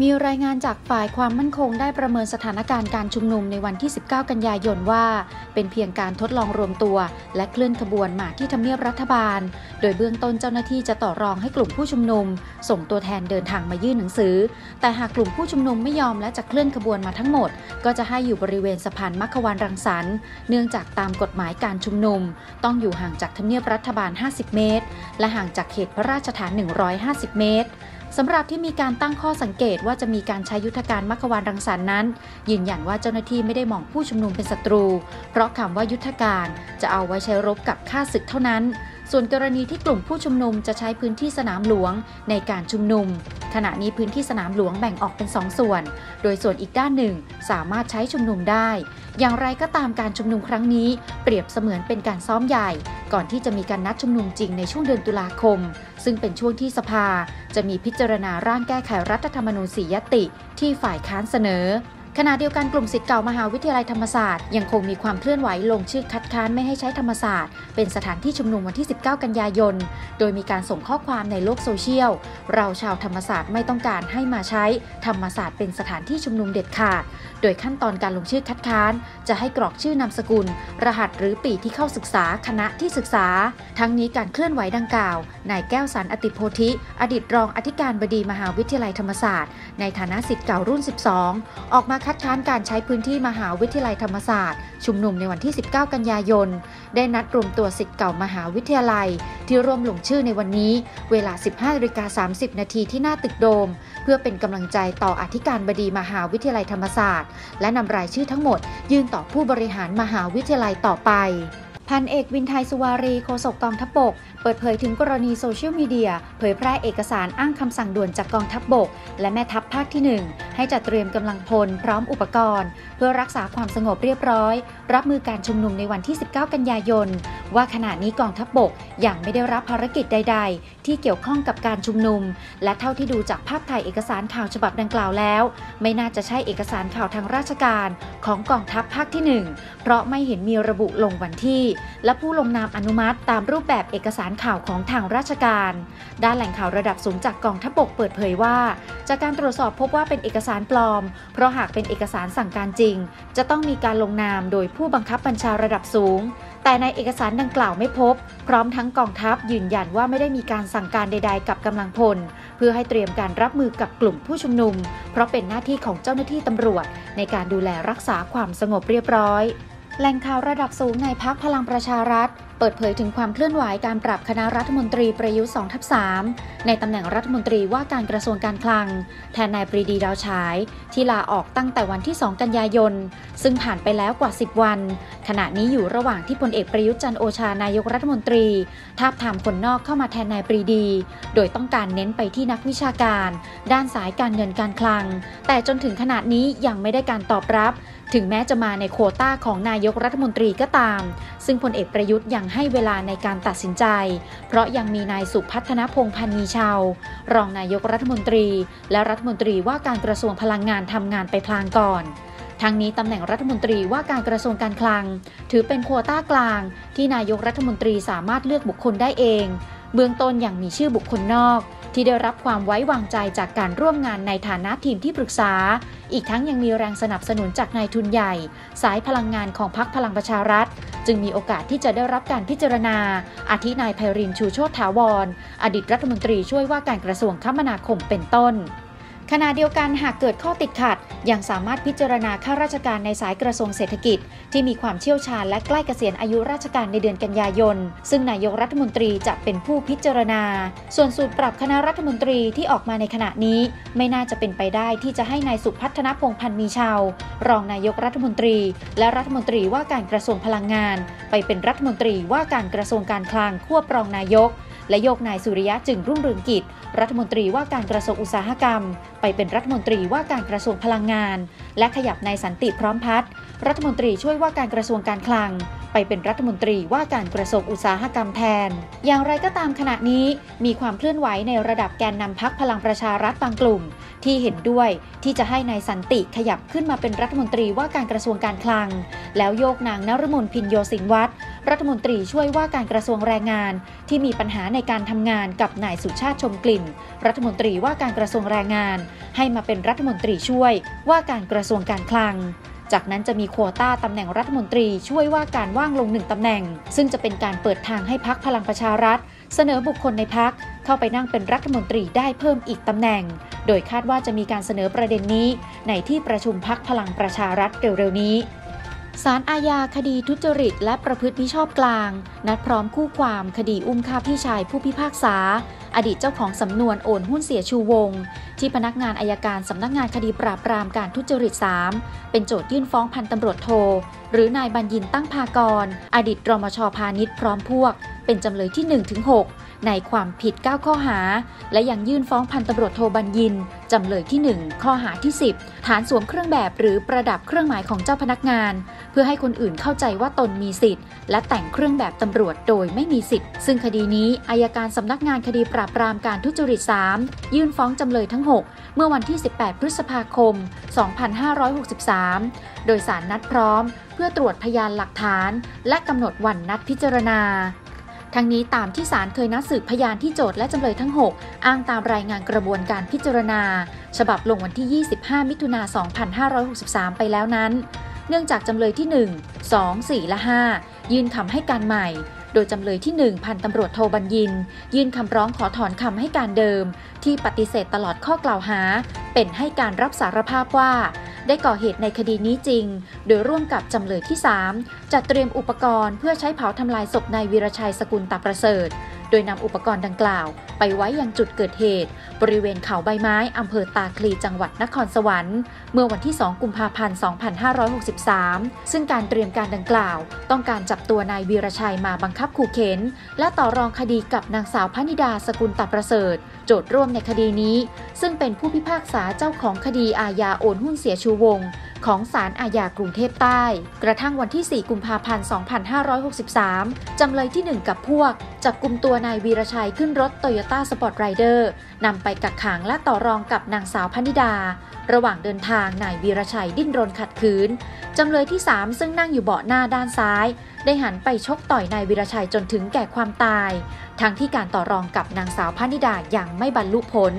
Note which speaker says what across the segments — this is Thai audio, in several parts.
Speaker 1: มีรายงานจากฝ่ายความมั่นคงได้ประเมินสถานการณ์การชุมนุมในวันที่ 19 กันยายนว่า เป็นเพียงการทดลองรวมตัว และเคลื่อนขบวนมาที่ทำเนียบรัฐบาล โดยเบื้องต้นเจ้าหน้าที่จะต่อรองให้กลุ่มผู้ชุมนุม ส่งตัวแทนเดินทางมายื่นหนังสือ แต่หากกลุ่มผู้ชุมนุมไม่ยอมและจะเคลื่อนขบวนมาทั้งหมด ก็จะให้อยู่บริเวณสะพานมัคควานรังสรรค์เนื่องจากตามกฎหมายการชุมนุม ต้องอยู่ห่างจากทำเนียบรัฐบาล 50 เมตร และห่างจากเขตพระราชฐาน 150 เมตร สำหรับที่มีการตั้งข้อสังเกตว่าจะมีการใช้ยุทธการมัควานรังสรรค์นั้น ยืนยันว่าเจ้าหน้าที่ไม่ได้มองผู้ชุมนุมเป็นศัตรู เพราะคำว่ายุทธการจะเอาไว้ใช้รบกับข้าศึกเท่านั้น ส่วนกรณีที่กลุ่มผู้ชุมนุมจะใช้พื้นที่สนามหลวงในการชุมนุม ขณะนี้พื้นที่สนามหลวงแบ่งออกเป็นสองส่วน โดยส่วนอีกด้านหนึ่งสามารถใช้ชุมนุมได้ อย่างไรก็ตามการชุมนุมครั้งนี้ เปรียบเสมือนเป็นการซ้อมใหญ่ ก่อนที่จะมีการนัดชุมนุมจริงในช่วงเดือนตุลาคม ซึ่งเป็นช่วงที่สภา จะมีพิจารณาร่างแก้ไขรัฐธรรมนูญสียติ ที่ฝ่ายค้านเสนอ ขณะเดียวกันกลุ่มสิทธิ์เก่ามหาวิทยาลัยธรรมศาสตร์ยังคงมีความเคลื่อนไหวลงชื่อคัดค้านไม่ให้ใช้ธรรมศาสตร์ เป็นสถานที่ชุมนุมวันที่ 19 กันยายน โดยมีการส่งข้อความในโลกโซเชียล เราชาวธรรมศาสตร์ไม่ต้องการให้มาใช้ธรรมศาสตร์เป็นสถานที่ชุมนุมเด็ดขาด โดยขั้นตอนการลงชื่อคัดค้าน จะให้กรอกชื่อนามสกุล รหัสหรือปีที่เข้าศึกษาคณะที่ศึกษา ทั้งนี้การเคลื่อนไหวดังกล่าวนายแก้วสันอติโพธิ อดีตรองอธิการบดีมหาวิทยาลัยธรรมศาสตร์ ในฐานะสิทธิ์เก่ารุ่น 12 ออกมาคัดค้านการใช้พื้นที่มหาวิทยาลัยธรรมศาสตร์ ชุมนุมในวันที่ 19 กันยายน ได้นัดรวมตัวสิทธิ์เก่ามหาวิทยาลัย ที่ร่วมลงชื่อในวันนี้ เวลา 15นาฬิกา30 นาทีที่หน้าตึกโดม เพื่อเป็นกำลังใจต่ออธิการบดีมหาวิทยาลัยธรรมศาสตร์ และนำรายชื่อทั้งหมด ยื่นต่อผู้บริหารมหาวิทยาลัยต่อไป พันเอกวินไทยสุวารีโฆษกกองทัพบก เปิดเผยถึงกรณีโซเชียลมีเดียเผยแพร่เอกสารอ้างคำสั่งด่วนจากกองทัพบก และแม่ทัพภาคที่ 1 ให้จัดเตรียมกำลังพลพร้อมอุปกรณ์ เพื่อรักษาความสงบเรียบร้อย รับมือการชุมนุมในวันที่ 19 กันยายน ว่าขณะนี้กองทัพบกยังไม่ได้รับภารกิจใด ๆ ที่เกี่ยวข้องกับการชุมนุม และเท่าที่ดูจากภาพถ่ายเอกสารข่าวฉบับดังกล่าวแล้ว ไม่น่าจะใช่เอกสารข่าวทางราชการ ของกองทัพภาคที่ 1 เพราะไม่เห็นมีระบุลงวันที่และผู้ลงนามอนุมัติตามรูปแบบเอกสารข่าวของทางราชการ ด้านแหล่งข่าวระดับสูงจากกองทัพบกเปิดเผยว่า จากการตรวจสอบพบว่าเป็นเอกสารปลอม เพราะหากเป็นเอกสารสั่งการจริง จะต้องมีการลงนามโดยผู้บังคับบัญชาระดับสูง แต่ในเอกสารดังกล่าวไม่พบ พร้อมทั้งกองทัพยืนยันว่าไม่ได้มีการสั่งการใด ๆ กับกำลังพล เพื่อให้เตรียมการรับมือกับกลุ่มผู้ชุมนุม เพราะเป็นหน้าที่ของเจ้าหน้าที่ตำรวจ ในการดูแลรักษาความสงบเรียบร้อย แหล่งข่าวระดับสูงในพักพลังประชารัฐ เปิดเผยถึงความเคลื่อนไหวการปรับคณะรัฐมนตรีประยุทธ์2ทับ3ในตำแหน่งรัฐมนตรีว่าการกระทรวงการคลัง แทนนายปรีดีดาวฉาย ที่ลาออกตั้งแต่วันที่ 2 กันยายน ซึ่งผ่านไปแล้วกว่า 10 วัน ขณะนี้อยู่ระหว่างที่พลเอกประยุทธ์จันโอชานายกรัฐมนตรี ทาบทามคนนอกเข้ามาแทนนายปรีดี โดยต้องการเน้นไปที่นักวิชาการ ด้านสายการเงินการคลัง แต่จนถึงขณะนี้ยังไม่ได้การตอบรับ ถึงแม้จะมาในโควต้าของนายกรัฐมนตรีก็ตาม ซึ่งพลเอกประยุทธ์ยังให้เวลาในการตัดสินใจ เพราะยังมีนายสุพัฒนพงพันธ์มีชาว รองนายกรัฐมนตรี และรัฐมนตรีว่าการกระทรวงพลังงานทำงานไปพลางก่อนทั้งนี้ตำแหน่งรัฐมนตรีว่าการกระทรวงการคลัง ถือเป็นโควต้ากลาง ที่นายกรัฐมนตรีสามารถเลือกบุคคลได้เอง เบื้องต้นยังมีชื่อบุคคลนอก ที่ได้รับความไว้วางใจจากการร่วมงานในฐานะทีมที่ปรึกษา อีกทั้งยังมีแรงสนับสนุนจากนายทุนใหญ่ สายพลังงานของพรรคพลังประชารัฐ จึงมีโอกาสที่จะได้รับการพิจารณา อาทินายไพรินชูโชตถาวร อดีตรัฐมนตรีช่วยว่าการกระทรวงคมนาคมเป็นต้น ขณะเดียวกันหากเกิดข้อติดขัด ยังสามารถพิจารณาข้าราชการในสายกระทรวงเศรษฐกิจ ที่มีความเชี่ยวชาญและใกล้เกษียณอายุราชการในเดือนกันยายน ซึ่งนายกรัฐมนตรีจะเป็นผู้พิจารณา ส่วนสูตรปรับคณะรัฐมนตรีที่ออกมาในขณะนี้ ไม่น่าจะเป็นไปได้ที่จะให้นายสุพัฒนพงพันธ์มีชาว รองนายกรัฐมนตรี และรัฐมนตรีว่าการกระทรวงพลังงาน ไปเป็นรัฐมนตรีว่าการกระทรวงการคลังควบรองนายก และโยกนายสุริยะจึงรุ่งเรืองกิจ รัฐมนตรีว่าการกระทรวงอุตสาหกรรม ไปเป็นรัฐมนตรีว่าการกระทรวงพลังงาน และขยับนายสันติพร้อมพัฒน์รัฐมนตรีช่วยว่าการกระทรวงการคลัง ไปเป็นรัฐมนตรีว่าการกระทรวงอุตสาหกรรมแทน อย่างไรก็ตามขณะนี้มีความเคลื่อนไหวในระดับแกนนำพักพลังประชารัฐบางกลุ่ม ที่เห็นด้วยที่จะให้นายสันติขยับขึ้นมาเป็นรัฐมนตรีว่าการกระทรวงการคลัง แล้วโยกนางนรมนพินโยสินวัตร รัฐมนตรีช่วยว่าการกระทรวงแรงงาน ที่มีปัญหาในการทำงานกับนายสุชาติชมกลิ่น รัฐมนตรีว่าการกระทรวงแรงงาน ให้มาเป็นรัฐมนตรีช่วยว่าการกระทรวงการคลังจากนั้นจะมีโควต้าตำแหน่งรัฐมนตรีช่วยว่าการว่างลงหนึ่งตำแหน่ง ซึ่งจะเป็นการเปิดทางให้พักพลังประชารัฐ เสนอบุคคลในพักเข้าไปนั่งเป็นรัฐมนตรีได้เพิ่มอีกตำแหน่ง โดยคาดว่าจะมีการเสนอประเด็นนี้ ในที่ประชุมพักพลังประชารัฐเร็วๆนี้ ศาลอาญาคดีทุจริต และประพฤติมิชอบกลาง นัดพร้อมคู่ความคดีอุ้มฆ่าพี่ชายผู้พิพากษา อดีตเจ้าของสำนวนโอนหุ้นเสียชูวง ที่พนักงานอายการสำนักงานคดีปราบปรามการทุจริต 3 เป็นโจทยื่นฟ้องพันตำรวจโท หรือนายบัญญินตั้งพากร อดีตรมชพาณิชย์พร้อมพวก เป็นจำเลยที่ 1-6 ในความผิด 9 ข้อหา และยังยื่นฟ้องพันตำรวจโทบัญญินจำเลยที่ 1 ข้อหาที่ 10 ฐานสวมเครื่องแบบหรือประดับเครื่องหมายของเจ้าพนักงาน เพื่อให้คนอื่นเข้าใจว่าตนมีสิทธิ์ และแต่งเครื่องแบบตำรวจโดยไม่มีสิทธิ์ ซึ่งคดีนี้อายการสำนักงานคดีปราบปรามการทุจริต 3 ยื่นฟ้องจำเลยทั้ง 6 เมื่อวันที่ 18 พฤษภาคม 2563 โดยสารนัดพร้อม เพื่อตรวจพยานหลักฐาน และกำหนดวันนัดพิจารณาทั้งนี้ตามที่ศาลเคยนัดสืบพยานที่โจทย์และจำเลยทั้ง 6 อ้างตามรายงานกระบวนการพิจารณา ฉบับลงวันที่ 25 มิถุนา 2563 ไปแล้วนั้น เนื่องจากจำเลยที่ 1 2 4 และ 5 ยื่นคำให้การใหม่ โดยจำเลยที่ 1 พันตำรวจโทบัญญิน ยื่นคำร้องขอถอนคำให้การเดิม ที่ปฏิเสธตลอดข้อกล่าวหา เป็นให้การรับสารภาพว่า ได้ก่อเหตุในคดีนี้จริง โดยร่วมกับจำเลยที่ 3 จัดเตรียมอุปกรณ์เพื่อใช้เผาทำลายศพนายวีรชัยสกุลตาประเสริฐ โดยนำอุปกรณ์ดังกล่าว ไปไว้ยังจุดเกิดเหตุ บริเวณเขาใบไม้อำเภอตาคลีจังหวัดนครสวรรค์ เมื่อวันที่ 2 กุมภาพันธ์ 2563 ซึ่งการเตรียมการดังกล่าว ต้องการจับตัวนายวีรชัยมาบังคับขู่เข็น และต่อรองคดีกับนางสาวพนิดาสกุลตาประเสริฐ โจทร่วมในคดีนี้ ซึ่งเป็นผู้พิพากษาเจ้าของคดีอาญาโอนหุ้นเสียชูวง ของศาลอาญากรุงเทพใต้ กระทั่งวันที่ 4 กุมภาพันธ์ 2563 จำเลยที่ 1 กับพวก จับกลุ่มตัวนายวีรชัยขึ้นรถโตโยต้าสปอร์ตไรเดอร์นำไปกักขังและต่อรองกับนางสาวพนิดา ระหว่างเดินทางนายวีรชัยดิ้นรนขัดขืน จำเลยที่ 3 ซึ่งนั่งอยู่เบาะหน้าด้านซ้าย ได้หันไปชกต่อยนายวีรชัยจนถึงแก่ความตาย ทั้งที่การต่อรองกับนางสาวพนิดาอย่างไม่บรรลุผล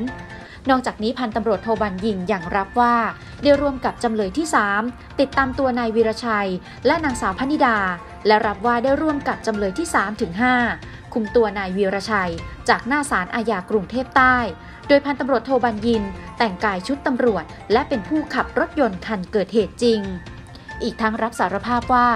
Speaker 1: นอกจากนี้พันตำรวจโทบัญญิงอย่างรับว่าได้ร่วมกับจำเลยที่ 3 ติดตามตัวนายวีรชัย และนางสาวพนิดา และรับว่าได้ร่วมกับจำเลยที่3ถึง5คุมตัวนายวีรชัย จากหน้าศาลอาญากรุงเทพใต้ โดยพันตำรวจโทบัญญิน แต่งกายชุดตำรวจ และเป็นผู้ขับรถยนต์คันเกิดเหตุจริง อีกทั้งรับสารภาพว่า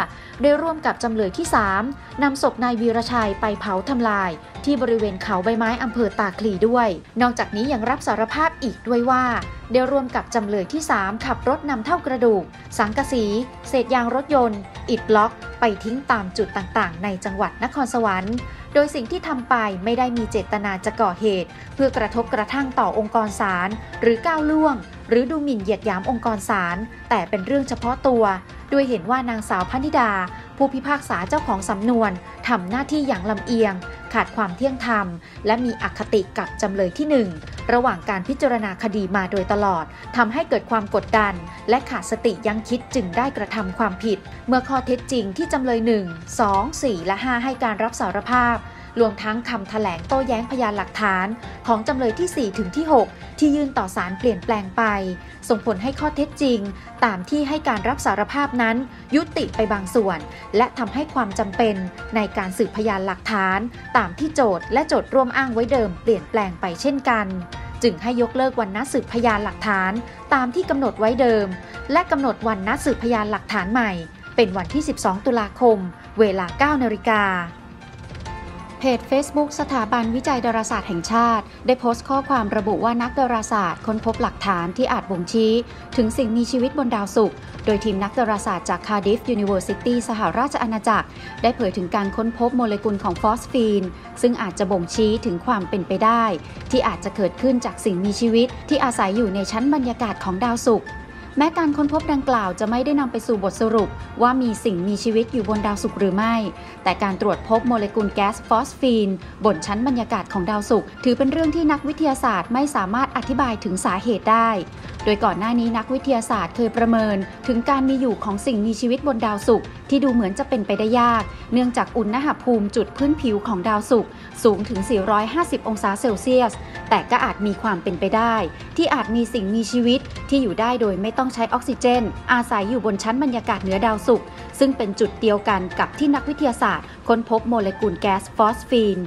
Speaker 1: ได้ร่วมกับจำเลยที่ 3นำศพนายวีรชัยไปเผาทำลาย ที่บริเวณเขาใบไม้อำเภอตาคลีด้วย นอกจากนี้ยังรับสารภาพอีกด้วยว่า ได้ร่วมกับจำเลยที่ 3 ขับรถนำเท่ากระดูก สังกะสี เศษยางรถยนต์ อิฐบล็อก ไปทิ้งตามจุดต่างๆ ในจังหวัดนครสวรรค์ โดยสิ่งที่ทำไปไม่ได้มีเจตนาจะก่อเหตุ เพื่อกระทบกระทั่งต่อองค์กรศาลหรือก้าวล่วง หรือดูหมิ่นเหยียดหยามองค์กรศาลแต่เป็นเรื่องเฉพาะตัว ด้วยเห็นว่านางสาวพนิดา ผู้พิพากษาเจ้าของสำนวนทำหน้าที่อย่างลำเอียง ขาดความเที่ยงธรรม และมีอคติกับจำเลยที่1ระหว่างการพิจารณาคดีมาโดยตลอดทำให้เกิดความกดดัน และขาดสติยั้งคิดจึงได้กระทำความผิด เมื่อข้อเท็จจริงที่จำเลย1 2 4และ5ให้การรับสารภาพ รวมทั้งคำถแถลงโต้แย้งพยานหลักฐาน ของจำเลยที่ 4 ถึงที่ 6 ที่ยื่นต่อศาลเปลี่ยนแปลงไป ส่งผลให้ข้อเท็จจริง ตามที่ให้การรับสารภาพนั้น ยุติไปบางส่วน และทำให้ความจำเป็นในการสืบพยานหลักฐาน ตามที่โจทย์และโจทย์ร่วมอ้างไว้เดิมเปลี่ยนแปลงไปเช่นกันจึงให้ยกเลิกวันนัดสืบพยานหลักฐาน ตามที่กำหนดไว้เดิม และกำหนดวันนัดสืบพยานหลักฐานใหม่ เป็นวันที่ 12 ตุลาคม เวลา 9 นาฬิกา เพจ Facebook สถาบันวิจัยดาราศาสตร์แห่งชาติ ได้โพสต์ข้อความระบุว่านักดาราศาสตร์ค้นพบหลักฐานที่อาจบ่งชี้ ถึงสิ่งมีชีวิตบนดาวศุกร์โดยทีมนักดาราศาสตร์จาก Cardiff University สหราชอาณาจักร ได้เผยถึงการค้นพบโมเลกุลของฟอสฟีน ซึ่งอาจจะบ่งชี้ถึงความเป็นไปได้ ที่อาจจะเกิดขึ้นจากสิ่งมีชีวิตที่อาศัยอยู่ในชั้นบรรยากาศของดาวศุกร์ แม้การค้นพบดังกล่าวจะไม่ได้นำไปสู่บทสรุป ว่ามีสิ่งมีชีวิตอยู่บนดาวศุกร์หรือไม่ แต่การตรวจพบโมเลกุลแก๊สฟอสฟีน บนชั้นบรรยากาศของดาวศุกร์ถือเป็นเรื่องที่นักวิทยาศาสตร์ไม่สามารถอธิบายถึงสาเหตุได้ โดยก่อนหน้านี้นักวิทยาศาสตร์เคยประเมิน ถึงการมีอยู่ของสิ่งมีชีวิตบนดาวศุกร์ ที่ดูเหมือนจะเป็นไปได้ยาก เนื่องจากอุณหภูมิจุดพื้นผิวของดาวศุกร์สูงถึง 450 องศาเซลเซียส แต่ก็อาจมีความเป็นไปได้ ที่อาจมีสิ่งมีชีวิตที่อยู่ได้โดยไม่ต้องใช้ออกซิเจน อาศัยอยู่บนชั้นบรรยากาศเหนือดาวศุกร์ซึ่งเป็นจุดเดียวกันกับที่นักวิทยาศาสตร์ค้นพบโมเลกุลแก๊สฟอสฟีน